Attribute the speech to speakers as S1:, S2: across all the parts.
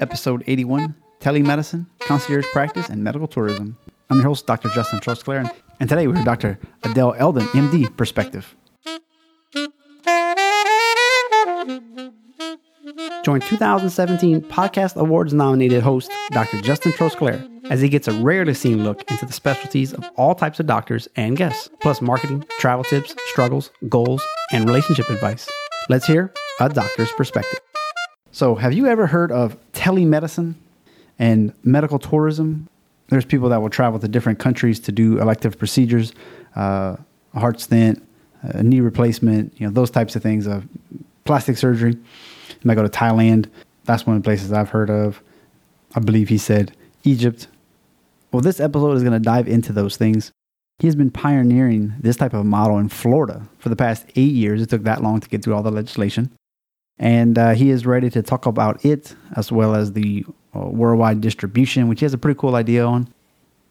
S1: episode 81 Telemedicine, Concierge Practice, and Medical Tourism. I'm your host, Dr. Justin Trosclair, and today we're Dr. Adel Eldin, MD, Perspective. Join 2017 Podcast Awards nominated host Dr. Justin Trosclair as he gets a rarely seen look into the specialties of all types of doctors and guests, plus marketing, travel tips, struggles, goals, and relationship advice. Let's hear a doctor's perspective. So, have you ever heard of telemedicine and medical tourism? There's people that will travel to different countries to do elective procedures, uh, heart stent, a knee replacement, you know, those types of things, of plastic surgery. You might go to Thailand. That's one of the places I've heard of. I believe he said Egypt. Well, this episode is going to dive into those things. He has been pioneering this type of model in Florida for the past eight years. It took that long to get through all the legislation. And uh, he is ready to talk about it as well as the uh, worldwide distribution, which he has a pretty cool idea on.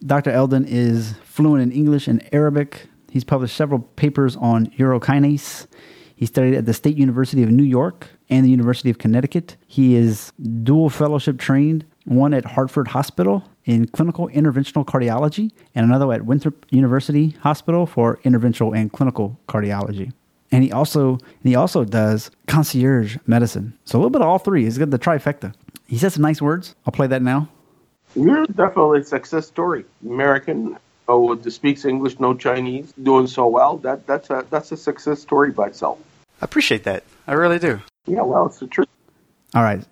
S1: Dr. Eldin is fluent in English and Arabic. He's published several papers on urokinase. He studied at the State University of New York and the University of Connecticut. He is dual fellowship trained, one at Hartford Hospital in clinical interventional cardiology, and another at Winthrop University Hospital for interventional and clinical cardiology and he also and he also does concierge medicine. So a little bit of all three. He's got the trifecta. He said some nice words. I'll play that now.
S2: You're definitely a success story. American oh, that speaks English, no Chinese, doing so well. That that's a that's a success story by itself.
S1: I appreciate that. I really do.
S2: Yeah, well, it's the truth.
S1: All right.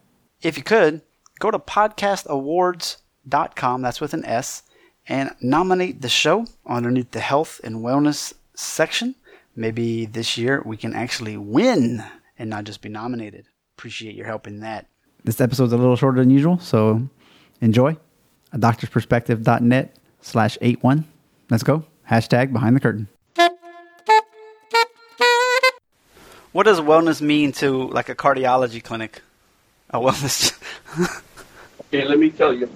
S1: If you could go to podcastawards.com. That's with an S, and nominate the show underneath the health and wellness section maybe this year we can actually win and not just be nominated. Appreciate your help in that. This episode's a little shorter than usual, so enjoy. A doctor's perspective.net slash 81. Let's go. Hashtag behind the curtain. What does wellness mean to like a cardiology clinic? A wellness.
S2: okay, let me tell you.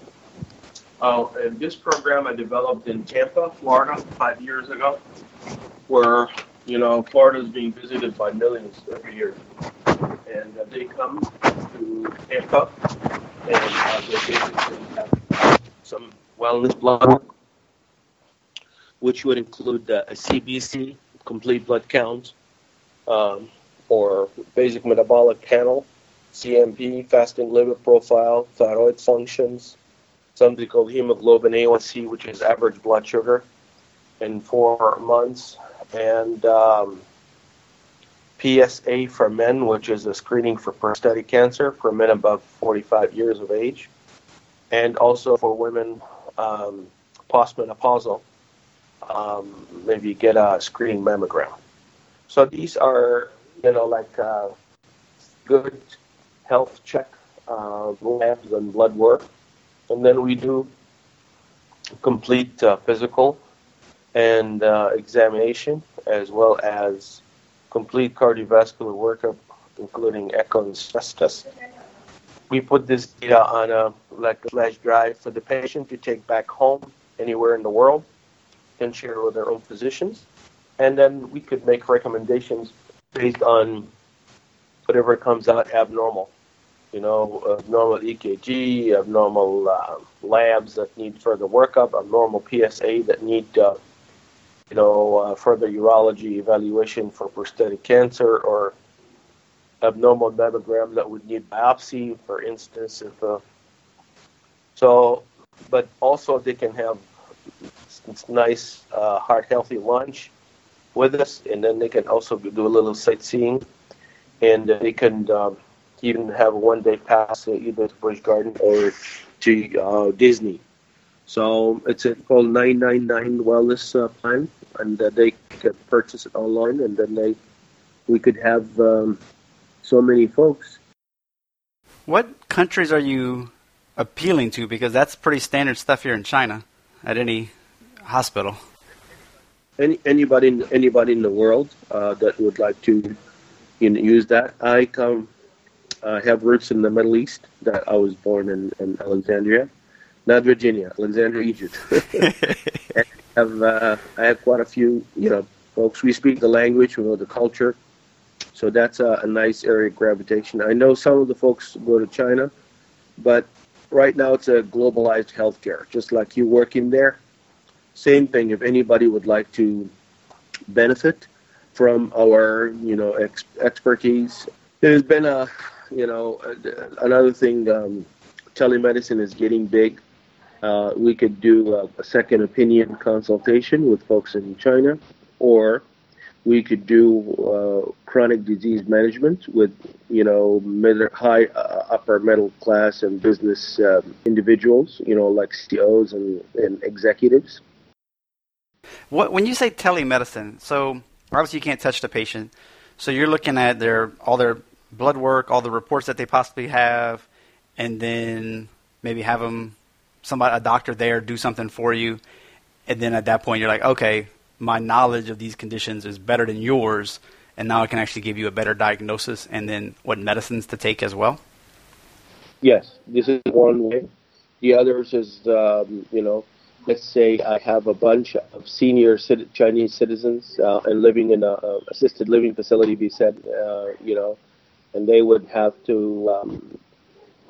S2: Uh, this program I developed in Tampa, Florida, five years ago, where you know, Florida is being visited by millions every year, and uh, they come to Tampa, and uh, they basically have some wellness blood work, which would include uh, a CBC, complete blood count, um, or basic metabolic panel, CMP, fasting liver profile, thyroid functions, something called hemoglobin A1C, which is average blood sugar, in four months, and um, PSA for men, which is a screening for prostate cancer for men above 45 years of age, and also for women um, postmenopausal, um, maybe get a screening mammogram. So these are, you know, like uh, good health check uh, labs and blood work, and then we do complete uh, physical and uh, examination, as well as complete cardiovascular workup, including echo and stress test. We put this data on a like a flash drive for the patient to take back home anywhere in the world and share with their own physicians. And then we could make recommendations based on whatever comes out abnormal. You know, abnormal EKG, abnormal uh, labs that need further workup, abnormal PSA that need uh, you know, uh, further urology evaluation for prostatic cancer or abnormal mammogram that would need biopsy, for instance. If uh, so, but also they can have nice uh, heart healthy lunch with us, and then they can also do a little sightseeing, and they can um, even have a one day pass either to Busch Garden or to uh, Disney. So it's called 999 Wellness uh, Plan and uh, they could purchase it online, and then they we could have um, so many folks.
S1: What countries are you appealing to? Because that's pretty standard stuff here in China at any hospital.
S2: Any anybody in, anybody in the world uh, that would like to you know, use that. I come uh, have roots in the Middle East. That I was born in, in Alexandria, not Virginia, Alexandria, Egypt. have uh, I have quite a few you know folks. We speak the language, we know the culture, so that's a, a nice area of gravitation. I know some of the folks go to China, but right now it's a globalized healthcare, just like you working there. Same thing. If anybody would like to benefit from our, you know, ex- expertise, there's been a, you know, another thing. Um, telemedicine is getting big. Uh, we could do a, a second opinion consultation with folks in China, or we could do uh, chronic disease management with you know middle, high uh, upper middle class and business um, individuals you know like CEOs and, and executives.
S1: What when you say telemedicine so obviously you can't touch the patient. So you're looking at their all their blood work all the reports that they possibly have and then maybe have them somebody a doctor there do something for you and then at that point you're like okay my knowledge of these conditions is better than yours, and now I can actually give you a better diagnosis and then what medicines to take as well?
S2: Yes, this is one way. The others is, um, you know, let's say I have a bunch of senior Chinese citizens uh, and living in a, a, assisted living facility, be said, uh, you know, and they would have to um,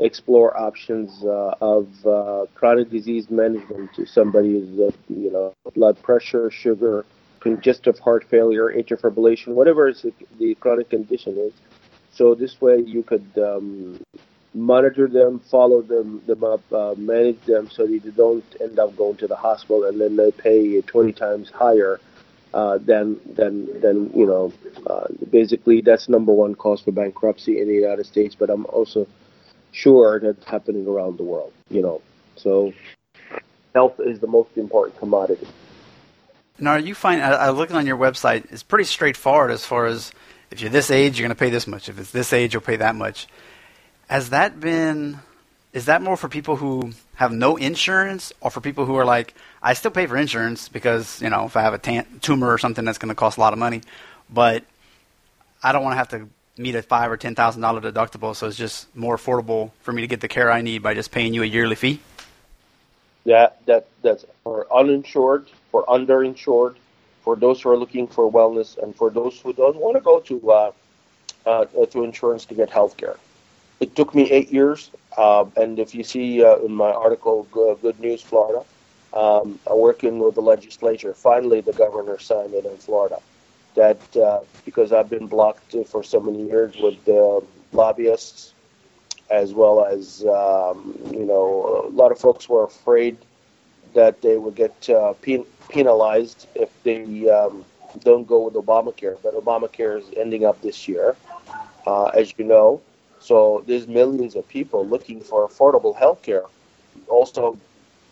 S2: explore options uh, of uh, chronic disease management to somebody with, you know, blood pressure, sugar, congestive heart failure, atrial fibrillation, whatever the chronic condition is. So this way you could um, monitor them, follow them, them up, uh, manage them so that they don't end up going to the hospital and then they pay 20 times higher uh, than than than you know. Uh, basically, that's number one cause for bankruptcy in the United States. But I'm also sure that's happening around the world, you know. So health is the most important commodity.
S1: Now, you find, I, I on your website, it's pretty straightforward as far as if you're this age, you're going to pay this much. If it's this age, you'll pay that much. Has that been, is that more for people who have no insurance or for people who are like, I still pay for insurance because, you know, if I have a tumor or something that's going to cost a lot of money, but I don't want to have to meet a five or ten thousand dollar deductible, so it's just more affordable for me to get the care I need by just paying you a yearly fee.
S2: Yeah, that that's for uninsured, for underinsured, for those who are looking for wellness, and for those who don't want to go to uh, uh, to insurance to get health care. It took me eight years, uh, and if you see uh, in my article, Good News Florida, um, working with the legislature, finally the governor signed it in Florida that uh, because I've been blocked for so many years with the lobbyists, as well as um, you know a lot of folks were afraid that they would get uh, pen- penalized if they um, don't go with Obamacare. But Obamacare is ending up this year, uh, as you know. So there's millions of people looking for affordable health care. Also,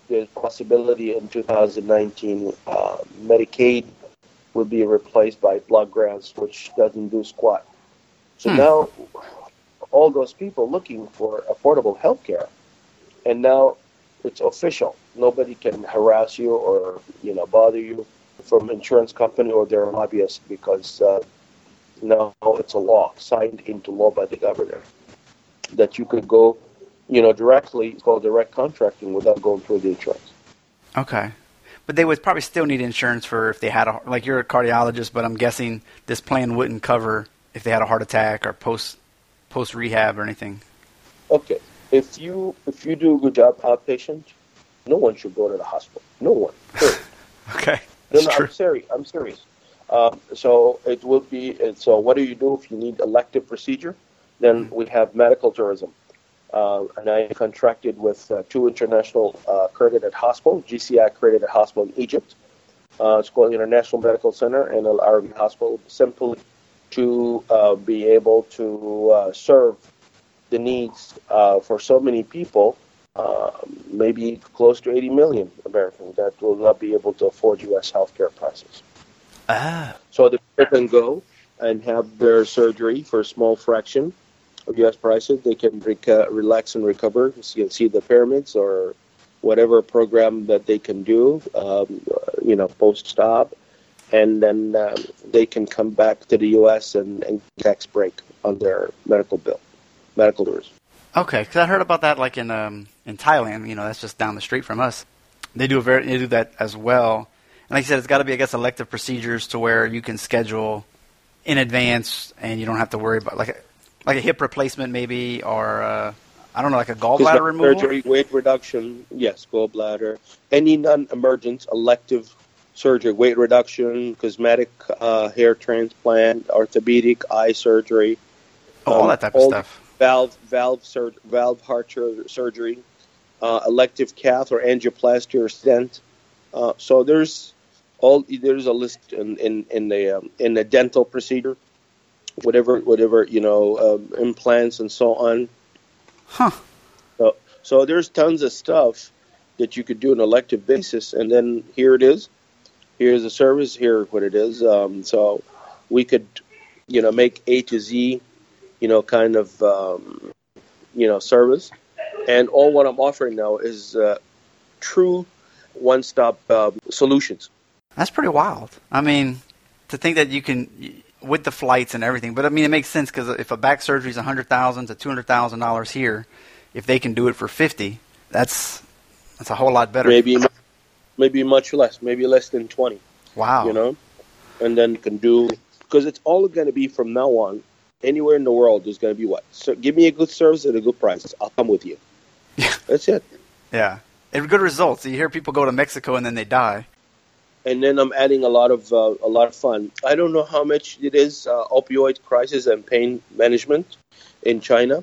S2: there's possibility in 2019 uh, Medicaid would be replaced by block grants, which doesn't do squat. So hmm. now all those people looking for affordable health care, and now it's official. Nobody can harass you or you know bother you from insurance company or their lobbyist because uh, now it's a law signed into law by the governor that you could go, you know, directly. It's called direct contracting without going through the insurance.
S1: Okay. But they would probably still need insurance for if they had a like you're a cardiologist, but I'm guessing this plan wouldn't cover if they had a heart attack or post post rehab or anything.
S2: Okay, if you if you do a good job outpatient, no one should go to the hospital. No one.
S1: okay.
S2: No, no, I'm serious. I'm serious. Um, so it will be. So what do you do if you need elective procedure? Then we have medical tourism. Uh, and I contracted with uh, two international uh, accredited hospitals, JCI accredited hospital in Egypt. Uh, it's called International Medical Center and Al Arabi Hospital, simply to uh, be able to uh, serve the needs for so many people, maybe close to 80 million Americans that will not be able to afford U.S. healthcare prices.
S1: Ah.
S2: So the people can go and have their surgery for a small fraction of U.S. prices. They can relax and recover. So you can see the pyramids or whatever program that they can do, um, you know, post-stop, and then um, they can come back to the U.S. and, and tax break on their medical bill, medical tours.
S1: Okay, because I heard about that like in um, in Thailand. You know, that's just down the street from us. They do a very they do that as well. And like I said, it's got to be I guess elective procedures to where you can schedule in advance and you don't have to worry about like like a hip replacement maybe or uh, I don't know, like a gallbladder removal?
S2: Surgery, weight reduction, yes, gallbladder. Any non-emergent elective surgery, weight reduction, cosmetic uh, hair transplant, orthopedic eye surgery.
S1: Oh, um, all that type of stuff.
S2: Valve, valve, sur- valve heart surgery, uh, elective cath or angioplasty or stent. Uh, so there's all there's a list in in, in the um, in the dental procedure, whatever whatever you know um, implants and so on.
S1: Huh.
S2: So, so there's tons of stuff that you could do on an elective basis, and then here it is. Here's the service. Here what it is. Um, so we could, you know, make A to Z, you know, kind of, um, you know, service. And all what I'm offering now is uh, true one-stop uh, solutions.
S1: That's pretty wild. I mean, to think that you can with the flights and everything. But I mean, it makes sense because if a back surgery is a hundred thousand to two hundred thousand dollars here, if they can do it for fifty, that's that's a whole lot better.
S2: Maybe, maybe much less. Maybe less than twenty.
S1: Wow.
S2: You know, and then can do because it's all going to be from now on. Anywhere in the world, there's going to be what? So give me a good service at a good price. I'll come with you. Yeah. That's it.
S1: Yeah. And good results. You hear people go to Mexico and then they die
S2: and then I'm adding a lot of uh, a lot of fun. I don't know how much it is uh, opioid crisis and pain management in China,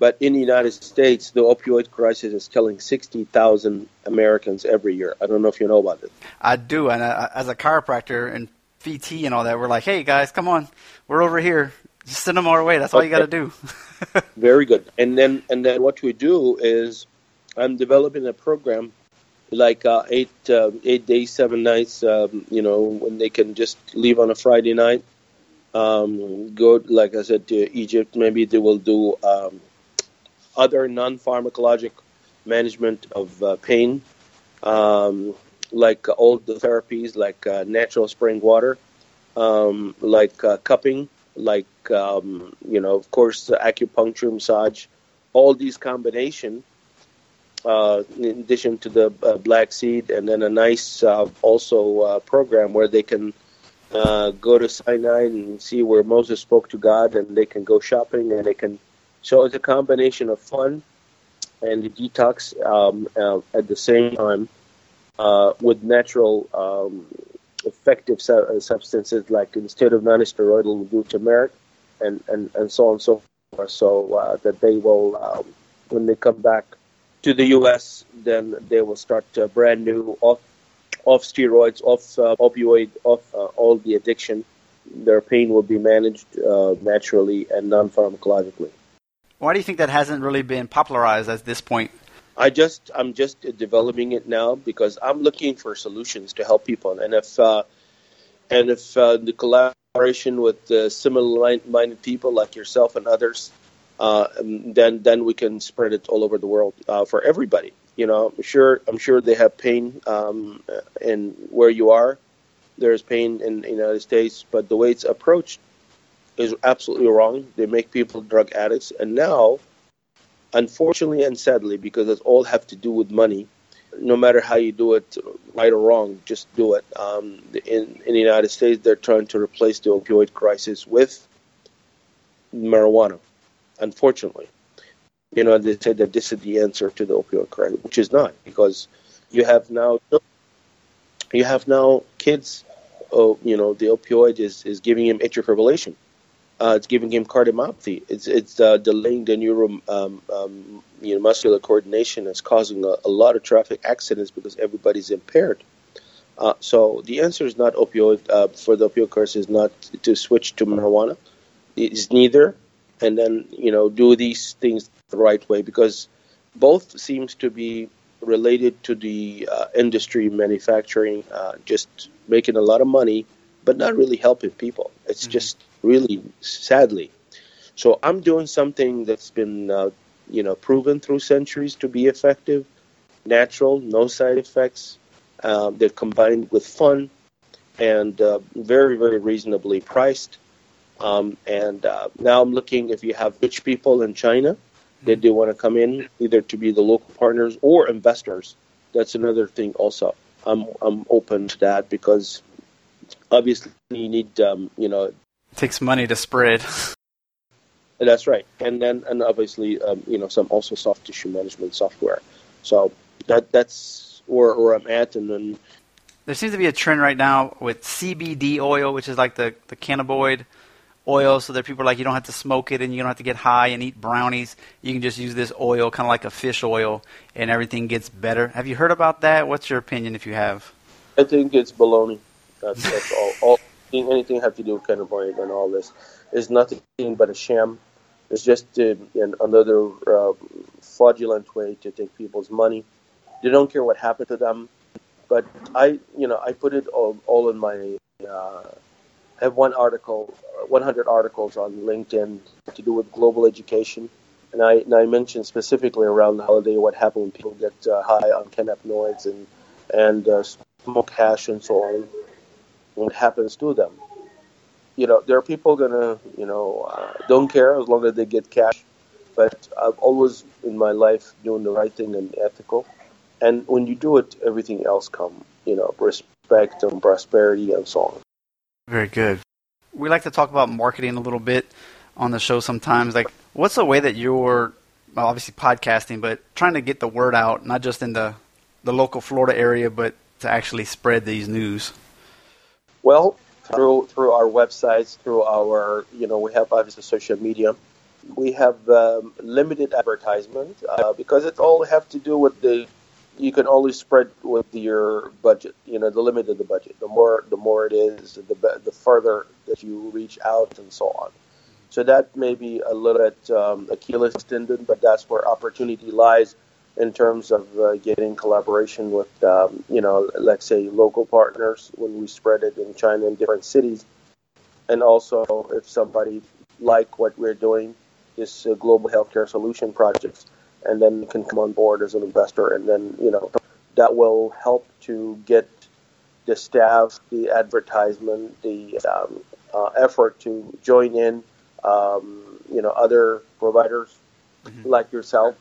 S2: but in the United States, the opioid crisis is killing sixty thousand Americans every year. I don't know if you know about it.
S1: I do, and uh, as a chiropractor and VT and all that, we're like, hey guys, come on, we're over here. Just send them our way. That's all you got to do.
S2: Very good. And then and then what we do is I'm developing a program like uh, eight uh, eight days, seven nights. Um, you know, when they can just leave on a Friday night, um, go like I said to Egypt. Maybe they will do um, other non-pharmacologic management of uh, pain, um, like all the therapies, like uh, natural spring water, um, like uh, cupping, like you know, of course, acupuncture, massage. All these combination uh, in addition to the uh, black seed, and then a nice uh, also uh, program where they can uh, go to Sinai and see where Moses spoke to God, and they can go shopping, and they can. So it's a combination of fun and detox um, uh, at the same time with natural. Um, effective su- substances like instead of non-steroidal turmeric and, and, and so on and so forth so that they will um, when they come back to the U.S., then they will start uh, brand new off off steroids, off uh, opioid, off uh, all the addiction. Their pain will be managed uh, naturally and non-pharmacologically.
S1: Why do you think that hasn't really been popularized at this point?
S2: I just I'm just developing it now because I'm looking for solutions to help people, and if uh, and if uh, the collaboration with similar-minded people like yourself and others uh, then then we can spread it all over the world uh, for everybody. You know, I'm sure I'm sure they have pain um, in where you are. There's pain in the United States, but the way it's approached is absolutely wrong. They make people drug addicts, and now, unfortunately and sadly, because it all have to do with money. No matter how you do it, right or wrong, just do it. Um, in in the United States, they're trying to replace the opioid crisis with marijuana unfortunately. You know, they said that this is the answer to the opioid crisis, which is not, because you have now you have now kids. Oh, you know, the opioid is, is giving him atrial fibrillation. Uh, it's giving him cardiomyopathy. It's it's uh, delaying the neuro um, um, you know muscular coordination. It's causing a, a, lot of traffic accidents because everybody's impaired. Uh, so the answer is not opioid uh, for the opioid crisis is not to switch to marijuana. It's neither and then you know do these things the right way because both seems to be related to the uh, industry manufacturing uh, just making a lot of money but not really helping people. It's mm-hmm. just really sadly. So i'm doing something that's been uh, you know proven through centuries to be effective natural no side effects uh, they're combined with fun and uh, very very reasonably priced um, and uh, now I'm looking if you have rich people in China that they want to come in, either to be the local partners or investors. That's another thing. Also, I'm I'm open to that because obviously you need um, you know
S1: it takes money to spread.
S2: That's right, and then and obviously um, you know some also soft tissue management software. So that that's where, where I'm at, and then
S1: there seems to be a trend right now with CBD oil, which is like the the cannabinoid oil, so that people are like you don't have to smoke it and you don't have to get high and eat brownies. You can just use this oil, kind of like a fish oil, and everything gets better. Have you heard about that? What's your opinion if you have?
S2: I think it's baloney. That's, that's all. all anything have to do with cannabinoid and all this is nothing but a sham it's just uh, another uh, fraudulent way to take people's money. They don't care what happened to them. But I, you know, I put it all, all in my. Uh, I have one article, 100 articles on LinkedIn to do with global education, and I, and I mentioned specifically around the holiday what happened when people get uh, high on cannabinoids and and uh, smoke hash and so on. What happens to them? you know, there are people gonna, you know, uh, don't care as long as they get cash. But I've always in my life doing the right thing and ethical. And when you do it, everything else come, you know, respect and prosperity and so on.
S1: Very good. We like to talk about marketing a little bit on the show sometimes. Like, what's the way that you're, well, obviously podcasting, but trying to get the word out, not just in the the local Florida area, but to actually spread these news?
S2: Well, through through our websites, through our you know we have obviously social media. We have um, limited advertisement uh, because it all have to do with the you can only spread with your budget. You know the limit of the budget. The more the more it is, the the further that you reach out and so on. So that may be a little bit um, Achilles tendon, but that's where opportunity lies in terms of uh, getting collaboration with, um, you know, let's say local partners when we spread it in China in different cities. And also, if somebody like what we're doing, this uh, global healthcare solution projects, and then can come on board as an investor, and then you know that will help to get the staff, the advertisement, the um, uh, effort to join in, um, you know, other providers mm-hmm. like yourself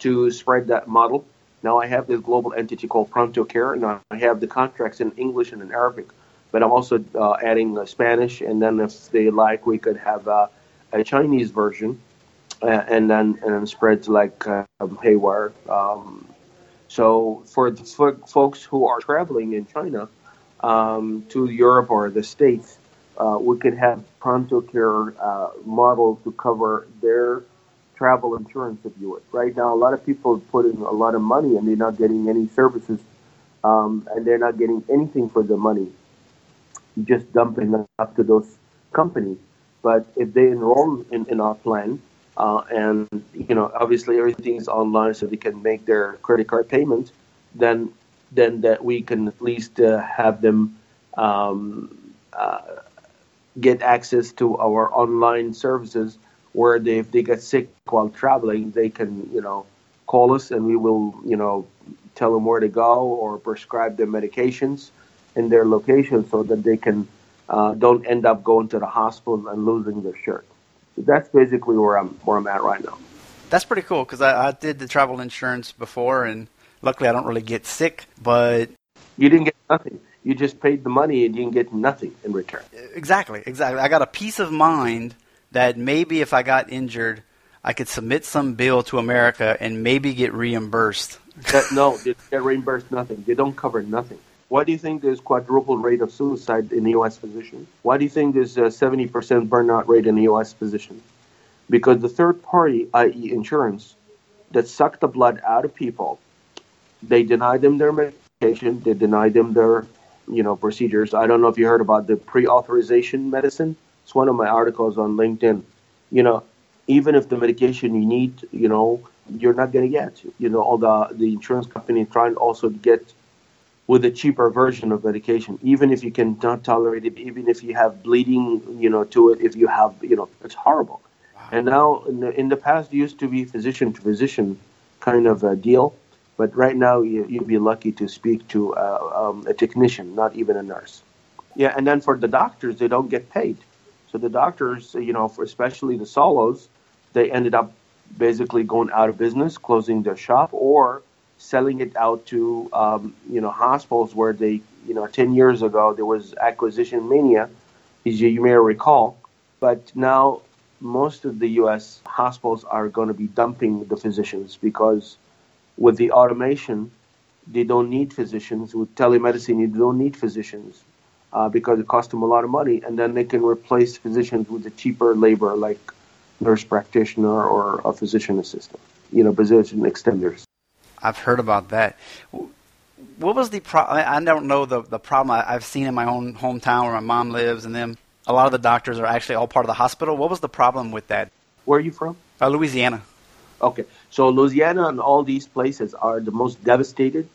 S2: to spread that model. Now I have this global entity called Pronto Care, and I have the contracts in English and in Arabic, but I'm also uh, adding uh, Spanish, and then if they like, we could have uh, a Chinese version, and then and then spread to like um, Haywire. Um, so for the folks who are traveling in China um, to Europe or the States, uh, we could have Pronto Care uh, model to cover their travel insurance, if you would. Right now, a lot of people put in a lot of money and they're not getting any services, um, and they're not getting anything for the money, just dumping up to those companies. But if they enroll in, in our plan, uh, and you know, obviously everything is online, so they can make their credit card payments, then then that we can at least uh, have them um, uh, get access to our online services where they, if they get sick while traveling, they can, you know, call us and we will, you know, tell them where to go or prescribe their medications in their location so that they can uh, don't end up going to the hospital and losing their shirt. That's basically where I'm where I'm at right now.
S1: That's pretty cool because I, I did the travel insurance before, and luckily I don't really get sick. But
S2: you didn't get nothing. You just paid the money and you didn't get nothing in return.
S1: Exactly, exactly. I got a peace of mind that maybe if I got injured, I could submit some bill to America and maybe get reimbursed.
S2: That, no, they get reimbursed nothing. They don't cover nothing. Why do you think there's quadruple rate of suicide in the U.S. physician? Why do you think there's a 70% burnout rate in the U.S. physician? Because the third party, i.e., insurance, that suck the blood out of people, they deny them their medication, they deny them their, you know, procedures. I don't know if you heard about the pre-authorization medicine it's one of my articles on LinkedIn. You know, even if the medication you need, you know, you're not going to get. You know, all the the insurance company trying also to get with a cheaper version of medication, even if you can not tolerate it, even if you have bleeding, you know, to it, if you have, you know, it's horrible. Wow. And now, in the, in the past, it used to be physician to physician kind of a deal, but right now you, would be lucky to speak to uh, um, a technician, not even a nurse. Yeah, and then for the doctors, they don't get paid. So the doctors, you know, for especially the solos, they ended up basically going out of business, closing their shop, or selling it out to um, you know hospitals where they, you know, 10 years ago there was acquisition mania, as you may recall. But now most of the U.S. hospitals are going to be dumping the physicians because with the automation, they don't need physicians. With telemedicine, you don't need physicians uh, because it costs them a lot of money, and then they can replace physicians with the cheaper labor like nurse practitioner or a physician assistant, you know, physician extenders.
S1: I've heard about that. What was the problem? I don't know the the problem I, have seen in my own hometown where my mom lives, and then a lot of the doctors are actually all part of the hospital. What was the problem with that?
S2: Where are you from?
S1: Uh, Louisiana.
S2: Okay, so Louisiana and all these places are the most devastated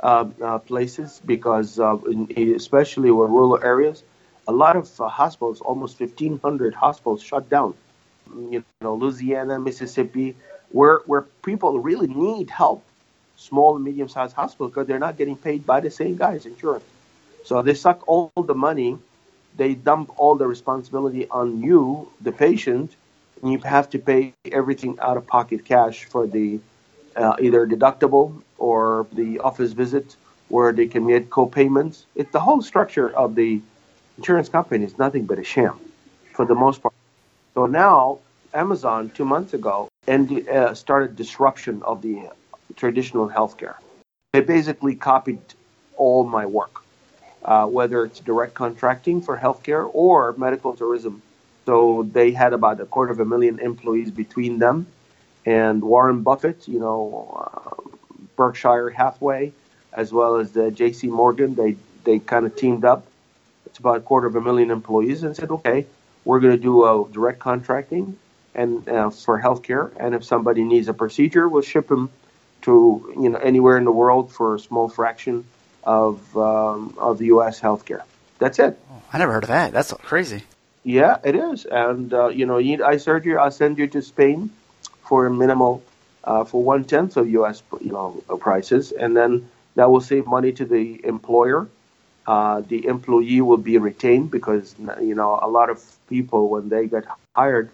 S2: uh, uh, places because, uh, in, especially in rural areas, a lot of uh, hospitals, almost 1,500 hospitals, shut down. You know, Louisiana, Mississippi, where where people really need help, small and medium-sized hospitals, because they're not getting paid by the same guys, insurance. So they suck all the money, they dump all the responsibility on you, the patient, and you have to pay everything out of pocket cash for the uh, either deductible or the office visit where they can get co-payments. It's the whole structure of the insurance company is nothing but a sham for the most part. So now Amazon two months ago and uh, started disruption of the traditional healthcare. They basically copied all my work, uh, whether it's direct contracting for healthcare or medical tourism. So they had about a quarter of a million employees between them and Warren Buffett, you know, uh, Berkshire Hathaway, as well as the J.P. Morgan. They they kind of teamed up. It's about a quarter of a million employees, and said, okay, we're going to do a direct contracting and uh, for healthcare, and if somebody needs a procedure, we'll ship them to you know anywhere in the world for a small fraction of um, of the U.S. healthcare. That's it.
S1: Oh, I never heard of that. That's crazy.
S2: Yeah, it is. And uh, you know, you need eye surgery. I'll send you to Spain for a minimal, uh, for one tenth of U.S. you know prices, and then that will save money to the employer. Uh, the employee will be retained because you know a lot of people when they get hired,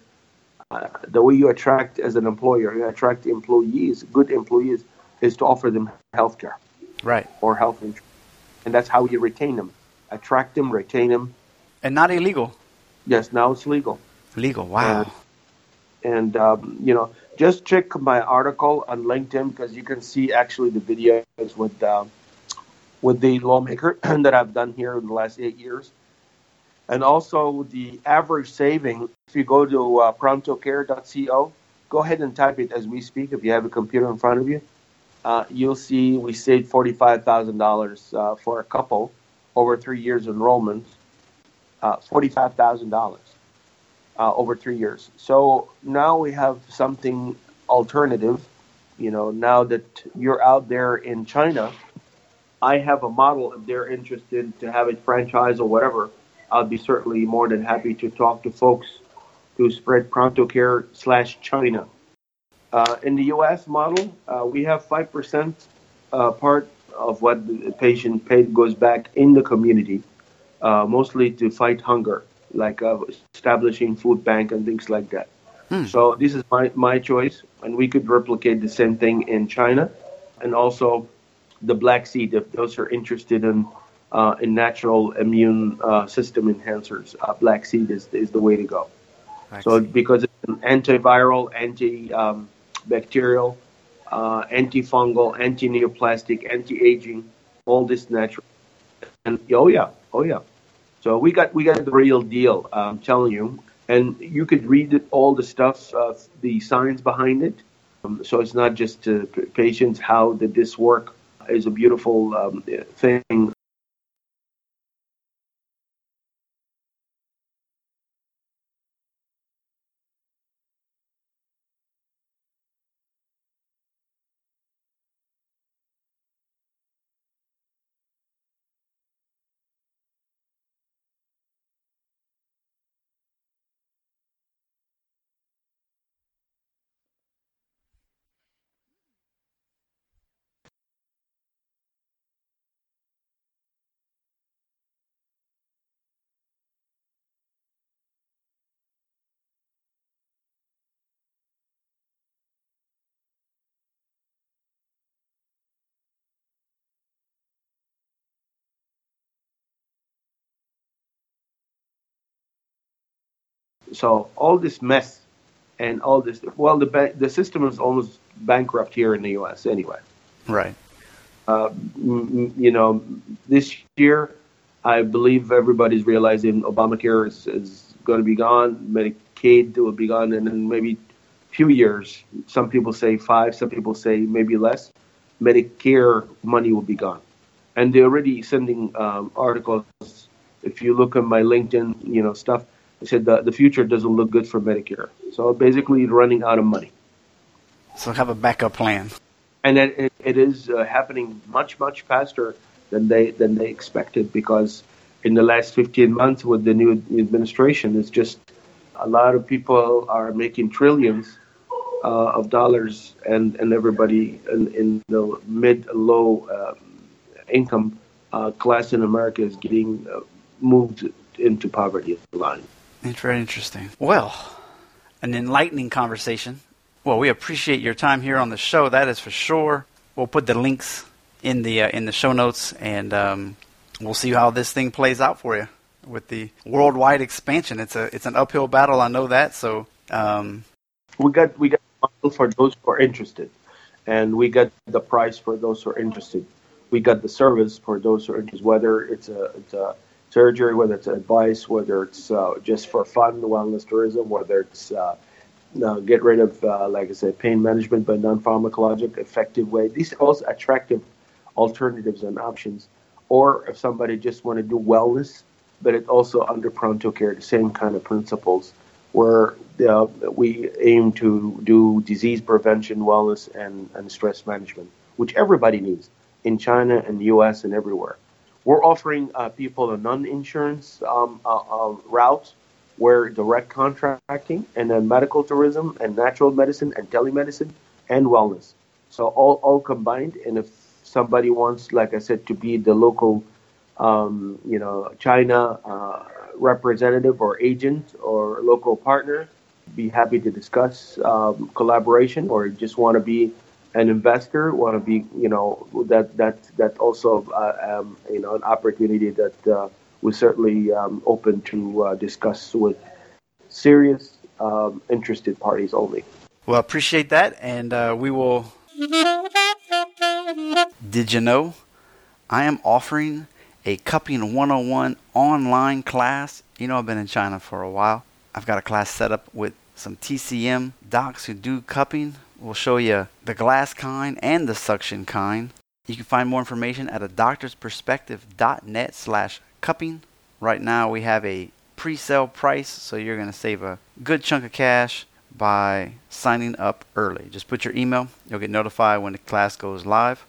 S2: uh, the way you attract as an employer, you attract employees, good employees, is to offer them health care,
S1: right,
S2: or health insurance, and that's how you retain them, attract them, retain them,
S1: and not illegal.
S2: Yes, now it's legal.
S1: Legal, wow.
S2: and um, you know just check my article on LinkedIn because you can see actually the videos with uh, with the lawmaker that I've done here in the last eight years, and also the average saving. If you go to uh, prontocare.co, go ahead and type it as we speak. If you have a computer in front of you, uh, you'll see we saved forty-five thousand uh, dollars for a couple over three years enrollment. Uh, forty-five thousand dollars uh, over three years. So now we have something alternative. You know, now that you're out there in China, I have a model. If they're interested to have a franchise or whatever, I'll be certainly more than happy to talk to folks to spread Pronto Care slash China. Uh, in the U.S. model, uh, we have five percent uh, part of what the patient paid goes back in the community, uh, mostly to fight hunger like uh, establishing food bank and things like that. Hmm. So this is my, my choice, and we could replicate the same thing in China, and also the black seed if those are interested in uh, in natural immune uh, system enhancers. Uh, black seed is is the way to go. Black so seed. because it's an antiviral, antibacterial, um, uh, antifungal, anti-neoplastic, anti-aging, all this natural. And oh yeah, oh yeah. So we got we got the real deal. I'm telling you, and you could read it, all the stuff, uh, the science behind it. Um, so it's not just uh, patients. How did this work? Is a beautiful um, thing So all this mess and all this, well, the ba- the system is almost bankrupt here in the U.S. anyway.
S1: Right.
S2: Uh, you know, this year, I believe everybody's realizing Obamacare is, is going to be gone, Medicaid will be gone, and then maybe a few years. Some people say five, some people say maybe less. Medicare money will be gone, and they're already sending um, articles. If you look at my LinkedIn, you know stuff, they said the the future doesn't look good for Medicare. So basically, running out of money.
S1: So have a backup plan
S2: and it, it is uh, happening much much faster than they than they expected because in the last 15 months with the new administration it's just a lot of people are making trillions uh, of dollars and and everybody in, in the mid low um, income uh, class in America is getting uh, moved into poverty line.
S1: It's very interesting. Well, an enlightening conversation. Well, we appreciate your time here on the show. That is for sure. We'll put the links in the uh, in the show notes, and um, we'll see how this thing plays out for you with the worldwide expansion. It's a it's an uphill battle. I know that. So um,
S2: we got we got for those who are interested, and we got the price for those who are interested. We got the service for those who are interested. Whether it's a it's a surgery, whether it's advice, whether it's uh, just for fun, wellness tourism, whether it's uh, uh, get rid of, uh, like I said, pain management by non-pharmacologic effective way. These are also attractive alternatives and options. Or if somebody just want to do wellness, but it also under pronto care, the same kind of principles, where uh, we aim to do disease prevention, wellness, and, and stress management, which everybody needs in China and the U.S. and everywhere. We're offering uh, people a non-insurance um, uh, route where direct contracting and then medical tourism and natural medicine and telemedicine and wellness. So all, all combined. And if somebody wants, like I said, to be the local, um, you know, China uh, representative or agent or local partner, be happy to discuss um, collaboration or just want to be an investor, want to be, you know, that that that also, uh, um, you know, an opportunity that uh, we're certainly um, open to uh, discuss with serious, um, interested parties only.
S1: Well, appreciate that, and uh, we will. Did you know I am offering a Cupping 101 online class? You know, I've been in China for a while. I've got a class set up with some TCM docs who do cupping. We'll show you the glass kind and the suction kind. You can find more information at a doctorsperspective.net slash cupping. Right now we have a pre-sale price, so you're going to save a good chunk of cash by signing up early. Just put your email, you'll get notified when the class goes live.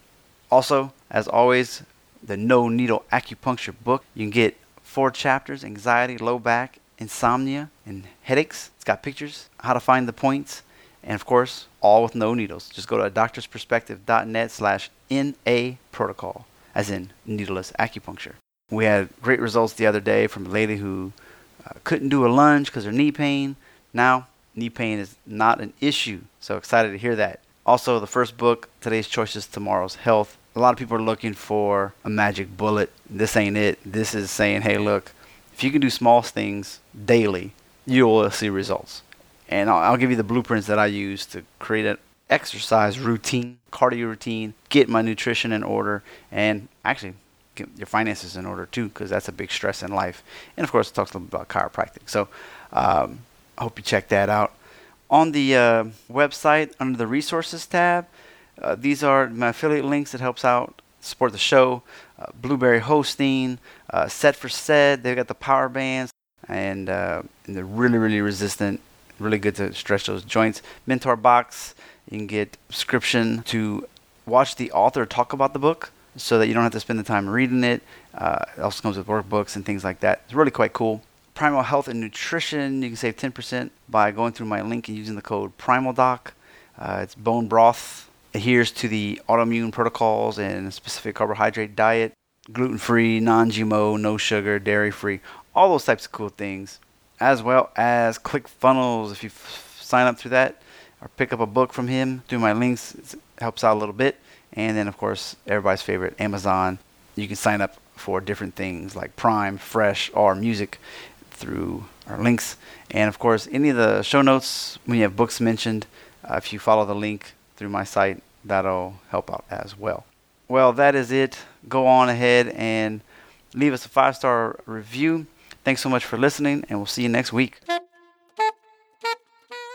S1: Also, as always, the No Needle Acupuncture book. You can get four chapters anxiety, low back, insomnia, and headaches. It's got pictures, how to find the points, and of course, all with no needles. Just go to doctorsperspective.net slash NA protocol, as in needleless acupuncture. We had great results the other day from a lady who uh, couldn't do a lunge because her knee pain. Now, knee pain is not an issue. So excited to hear that. Also, the first book, Today's Choices, Tomorrow's Health. A lot of people are looking for a magic bullet. This ain't it. This is saying, hey, look, if you can do small things daily, you will see results. And I'll, I'll give you the blueprints that I use to create an exercise routine, cardio routine, get my nutrition in order, and actually get your finances in order too, because that's a big stress in life. And of course, it talks a little bit about chiropractic. So um, I hope you check that out. On the uh, website, under the resources tab, uh, these are my affiliate links that helps out support the show. Uh, Blubrry hosting, uh, Set for Set. They've got the power bands, and, uh, and they're really, really resistant. Really good to stretch those joints. Mentor box. You can get subscription to watch the author talk about the book so that you don't have to spend the time reading it. Uh, it also comes with workbooks and things like that. It's really quite cool. Primal Health and Nutrition, you can save 10% by going through my link and using the code PrimalDoc. Uh, it's bone broth, adheres to the autoimmune protocols and a specific carbohydrate diet, gluten free, non GMO, no sugar, dairy free, all those types of cool things, as well as ClickFunnels. If you f- sign up through that or pick up a book from him through my links, it helps out a little bit. And then, of course, everybody's favorite, Amazon. You can sign up for different things like Prime, Fresh, or Music through
S3: our links. And of course, any of the show notes, when you have books mentioned, uh, if you follow the link through my site, that'll help out as well. Well, that is it. Go on ahead and leave us a five star review. Thanks so much for listening, and we'll see you next week.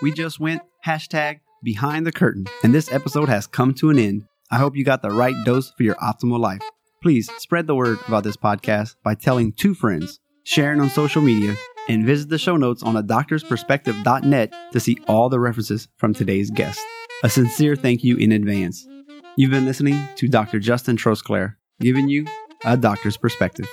S1: We just went hashtag behind the curtain, and this episode has come to an end. I hope you got the right dose for your optimal life. Please spread the word about this podcast by telling two friends, sharing on social media, and visit the show notes on a doctorsperspective.net to see all the references from today's guest. A sincere thank you in advance. You've been listening to Dr. Justin Trosclair, giving you a doctor's perspective.